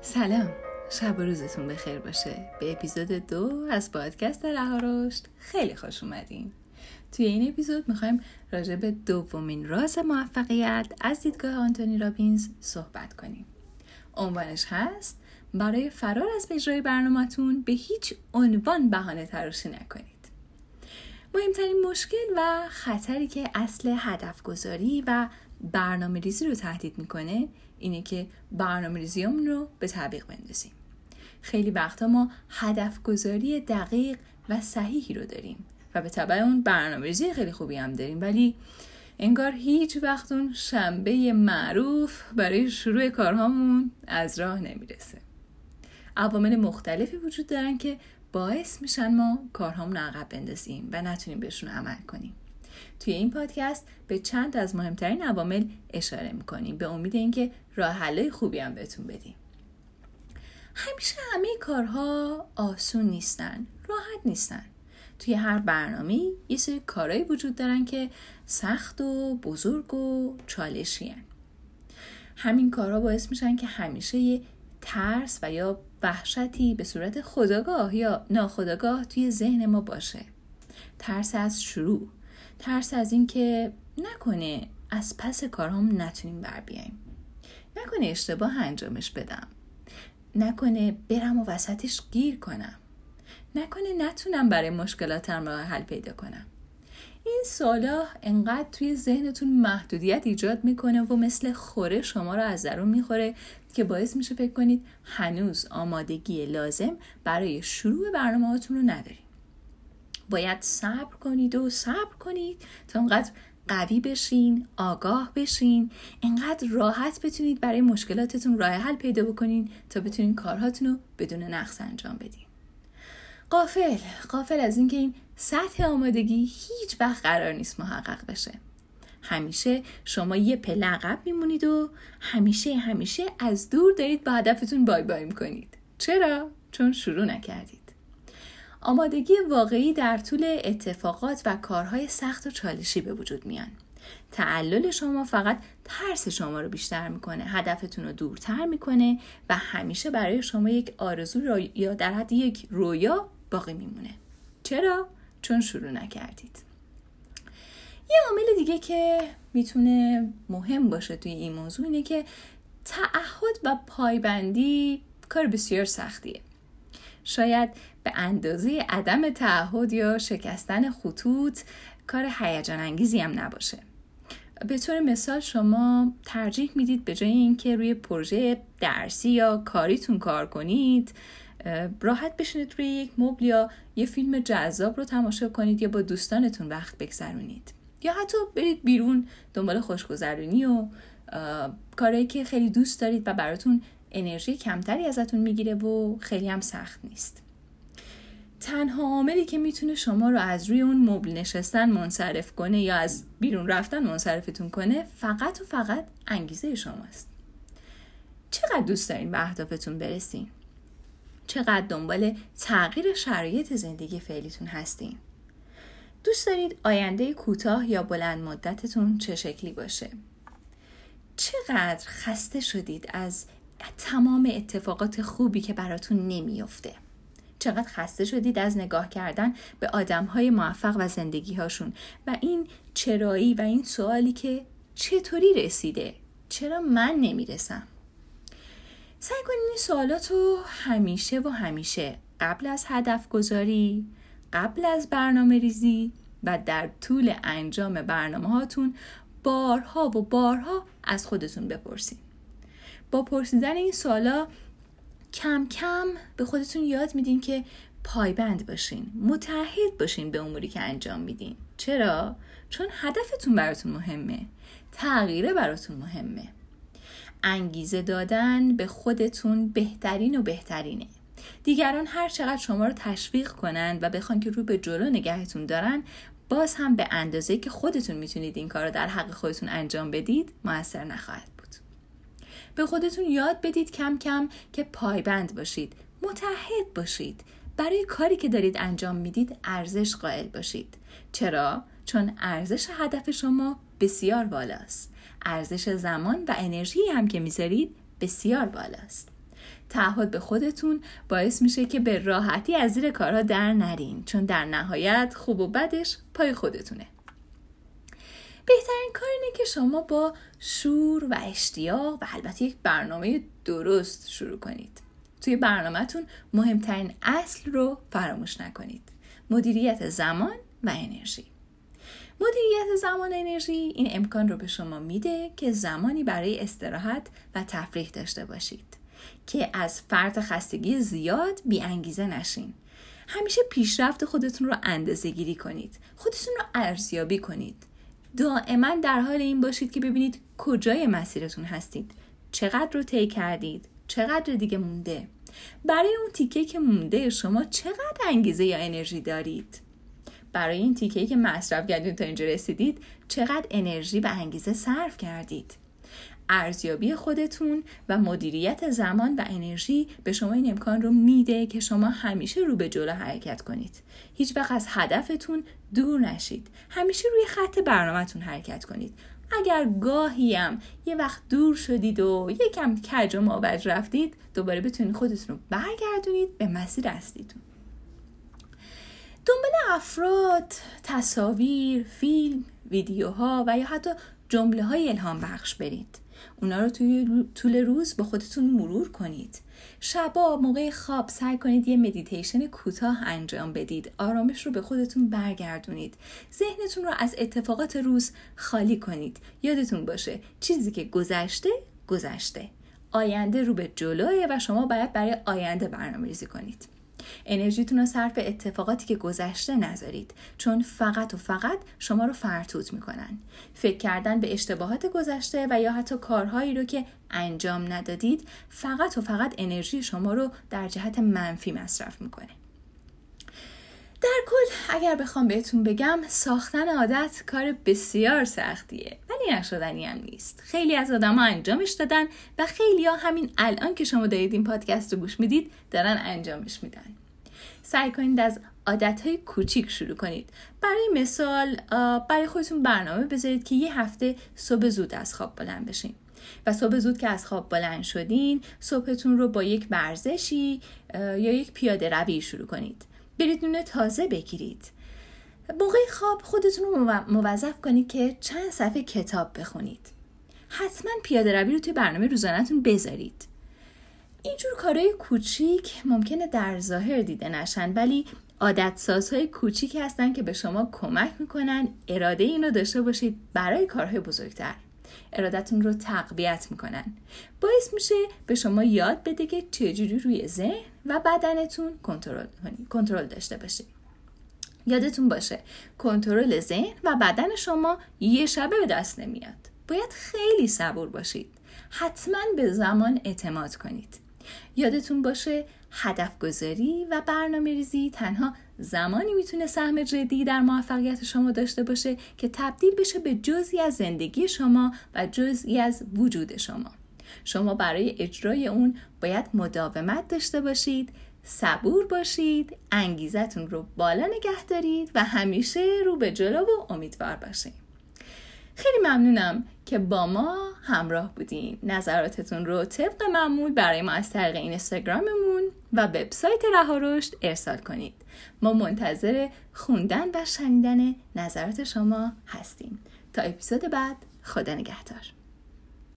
سلام. شب و روزتون بخیر باشه. به اپیزود دو از پادکست رها خیلی خوش اومدین. توی این اپیزود می‌خوایم راجع به دومین راز موفقیت از دیدگاه آنتونی رابینز صحبت کنیم. عنوانش هست برای فرار از اجرای برنامهتون به هیچ عنوان بهانه تراشی نکنید. مهمترین مشکل و خطری که اصل هدف گذاری و برنامه ریزی رو تهدید می‌کنه اینه که برنامه ریزیمون رو به تعویق بندازیم. خیلی وقتا ما هدف گذاری دقیق و صحیحی رو داریم و به طبع اون برنامه ریزی خیلی خوبی هم داریم. ولی انگار هیچ وقت اون شنبه معروف برای شروع کارهامون از راه نمی‌رسه. عوامل مختلفی وجود دارن که باعث میشن ما کارهامون عقب بندازیم و نتونیم بهشون عمل کنیم. توی این پادکست به چند از مهمترین عوامل اشاره می‌کنیم. به امید اینکه راه خوبی هم بهتون بدیم. همیشه همه کارها آسون نیستن راحت نیستن. توی هر برنامه یه سری کارهایی وجود دارن که سخت و بزرگ و چالشی هن. همین کارها باعث میشن که همیشه یه ترس و یا وحشتی به صورت خداگاه یا ناخداگاه توی ذهن ما باشه. ترس از شروع. ترس از اینکه نکنه از پس کارهام نتونیم بر بیایم. نکنه اشتباه انجامش بدم. نکنه برم و وسطش گیر کنم. نکنه نتونم برای مشکلاتم راه حل پیدا کنم. این سالا انقدر توی ذهنتون محدودیت ایجاد می‌کنه و مثل خوره شما رو از درون می‌خوره که باعث میشه فکر کنید هنوز آمادگی لازم برای شروع برنامه رو ندارید باید صبر کنید و صبر کنید تا انقدر قوی بشین آگاه بشین. انقدر راحت بتونید برای مشکلاتتون راه حل پیدا بکنین تا بتونین کارهاتون رو بدون نقص انجام بدین. قافل قافل از اینکه این سطح آمادگی هیچ وقت قرار نیست محقق بشه. همیشه شما یه پله عقب میمونید و همیشه همیشه از دور دارید با هدفتون بای بای می‌کنید. چرا؟ چون شروع نکردید. آمادگی واقعی در طول اتفاقات و کارهای سخت و چالشی به وجود میان. تعلل شما فقط ترس شما رو بیشتر می‌کنه هدفتون رو دورتر می‌کنه و همیشه برای شما یک آرزو رو یا در حد یک رویا باقی میمونه. چرا؟ چون شروع نکردید. یه عامل دیگه که می‌تونه مهم باشه توی این موضوع اینه که تعهد و پایبندی کار بسیار سختیه. شاید به اندازه عدم تعهد یا شکستن خطوط کار هیجان انگیزی هم نباشه. به طور مثال شما ترجیح می‌دید به جای اینکه روی پروژه درسی یا کاریتون کار کنید راحت بشینید روی یک مبل یا یه فیلم جذاب رو تماشا کنید یا با دوستانتون وقت بگذرونید. یا حتی برید بیرون دنبال خوشگذرونی و کارهایی که خیلی دوست دارید و براتون انرژی کمتری ازتون می‌گیره و خیلی هم سخت نیست. تنها عاملی که می‌تونه شما رو از روی اون مبل نشستن منصرف کنه یا از بیرون رفتن منصرفتون کنه فقط و فقط انگیزه شماست. چقدر دوست دارین به اهدافتون برسین؟ چقدر دنبال تغییر شرایط زندگی فعلیتون هستین؟ دوست دارید آینده کوتاه یا بلند مدتتون چه شکلی باشه؟ چقدر خسته شدید از تمام اتفاقات خوبی که براتون نمیافته؟ چقدر خسته شدید از نگاه کردن به آدم های موفق و زندگی هاشون و این چرایی و این سوالی که چطوری رسیده؟ چرا من نمی‌رسم؟ سعی کنید این سوالات رو همیشه و همیشه قبل از هدف گذاری قبل از برنامه ریزی و در طول انجام برنامه هاتون بارها و بارها از خودتون بپرسید با پرسیدن این سوالا کم کم به خودتون یاد میدین که پایبند باشین متحد باشین به اموری که انجام میدین. چرا؟ چون هدفتون براتون مهمه. تغییره براتون مهمه. انگیزه دادن به خودتون بهترین و بهترینه. دیگران هر چقدر شما رو تشویق کنند و بخوان که رو به جلو نگهتون دارن باز هم به اندازه که خودتون می‌تونید این کار رو در حق خودتون انجام بدید موثر نخواهد به خودتون یاد بدید کم کم که پایبند باشید متحد باشید. برای کاری که دارید انجام می‌دید ارزش قائل باشید. چرا؟ چون ارزش هدف شما بسیار بالاست. ارزش زمان و انرژی هم که می‌ذارید بسیار بالاست. تعهد به خودتون باعث میشه که به راحتی از زیر کارها در نرین چون در نهایت خوب و بدش پای خودتونه. بهترین کار اینه که شما با شور و اشتیاق و البته یک برنامه درست شروع کنید. توی برنامهتون مهمترین اصل رو فراموش نکنید. مدیریت زمان و انرژی. مدیریت زمان انرژی این امکان رو به شما میده که زمانی برای استراحت و تفریح داشته باشید که از فرط خستگی زیاد بی انگیزه نشین. همیشه پیشرفت خودتون رو اندازه گیری کنید. خودتون رو ارزیابی کنید. دائما در حال این باشید که ببینید کجای مسیرتون هستید. چقدر رو طی کردید؟ چقدر دیگه مونده؟ برای اون تیکه که مونده شما چقدر انگیزه یا انرژی دارید؟ برای این تیکه که مصرف کردید تا اینجا رسیدید چقدر انرژی و انگیزه صرف کردید؟ ارزیابی خودتون و مدیریت زمان و انرژی به شما این امکان رو میده که شما همیشه رو به جلو حرکت کنید. هیچ وقت از هدفتون دور نشید. همیشه روی خط برنامهتون حرکت کنید. اگر گاهی هم یه وقت دور شدید و یکم کج و مابج رفتید دوباره بتونید خودتون رو برگردونید به مسیر اصلیتون. دنبال افراد، تصاویر، فیلم، ویدیوها و یا حتی جمله های الهام بخش برید. اونا رو توی طول روز با خودتون مرور کنید. شبا موقع خواب سعی کنید یه مدیتیشن کوتاه انجام بدید. آرامش رو به خودتون برگردونید. ذهنتون رو از اتفاقات روز خالی کنید. یادتون باشه چیزی که گذشته گذشته. آینده رو به جلوه و شما باید برای آینده برنامه ریزی کنید. انرژیتون رو صرف اتفاقاتی که گذشته نذارید. چون فقط و فقط شما رو فرتوت می‌کنن. فکر کردن به اشتباهات گذشته و یا حتی کارهایی رو که انجام ندادید فقط و فقط انرژی شما رو در جهت منفی مصرف می‌کنه. در کل اگر بخوام بهتون بگم ساختن عادت کار بسیار سختیه. ولی نشدنی هم نیست. خیلی از آدم ها انجامش دادن و خیلی ها همین الان که شما دارید این پادکست رو گوش می‌دید دارن انجامش میدن. سعی کنید از عادت های کوچیک شروع کنید. برای مثال برای خودتون برنامه بذارید که یه هفته صبح زود از خواب بلند بشین. و صبح زود که از خواب بلند شدین صبحتون رو با یک ورزشی یا یک پیاده روی شروع کنید. برید نون تازه بگیرید. موقع خواب خودتون رو موظف کنید که چند صفحه کتاب بخونید. حتما پیاده روی رو توی برنامه روزانهتون بذارید. اینجور کارهای کوچیک ممکنه در ظاهر دیده نشن ولی عادت سازهای کوچیکی هستن که به شما کمک می‌کنن اراده این رو داشته باشید برای کارهای بزرگتر. ارادتون رو تقویت می‌کنن. باعث میشه به شما یاد بده که چجوری روی ذهن و بدنتون کنترل داشته باشید. یادتون باشه کنترل ذهن و بدن شما یه شبه به دست نمیاد. باید خیلی صبور باشید. حتما به زمان اعتماد کنید. یادتون باشه هدف گذاری و برنامه ریزی تنها زمانی می‌تونه سهم جدی در موفقیت شما داشته باشه که تبدیل بشه به جزی از زندگی شما و جزی از وجود شما. شما برای اجرای اون باید مداومت داشته باشید صبور باشید انگیزتون رو بالا نگه دارید و همیشه رو به جلو و امیدوار باشید خیلی ممنونم که با ما همراه بودین. نظراتتون رو طبق معمول برای ما از طریق اینستاگراممون و وبسایت رها رشد ارسال کنید. ما منتظر خوندن و شنیدن نظرات شما هستیم. تا اپیزود بعد خدا نگهدار.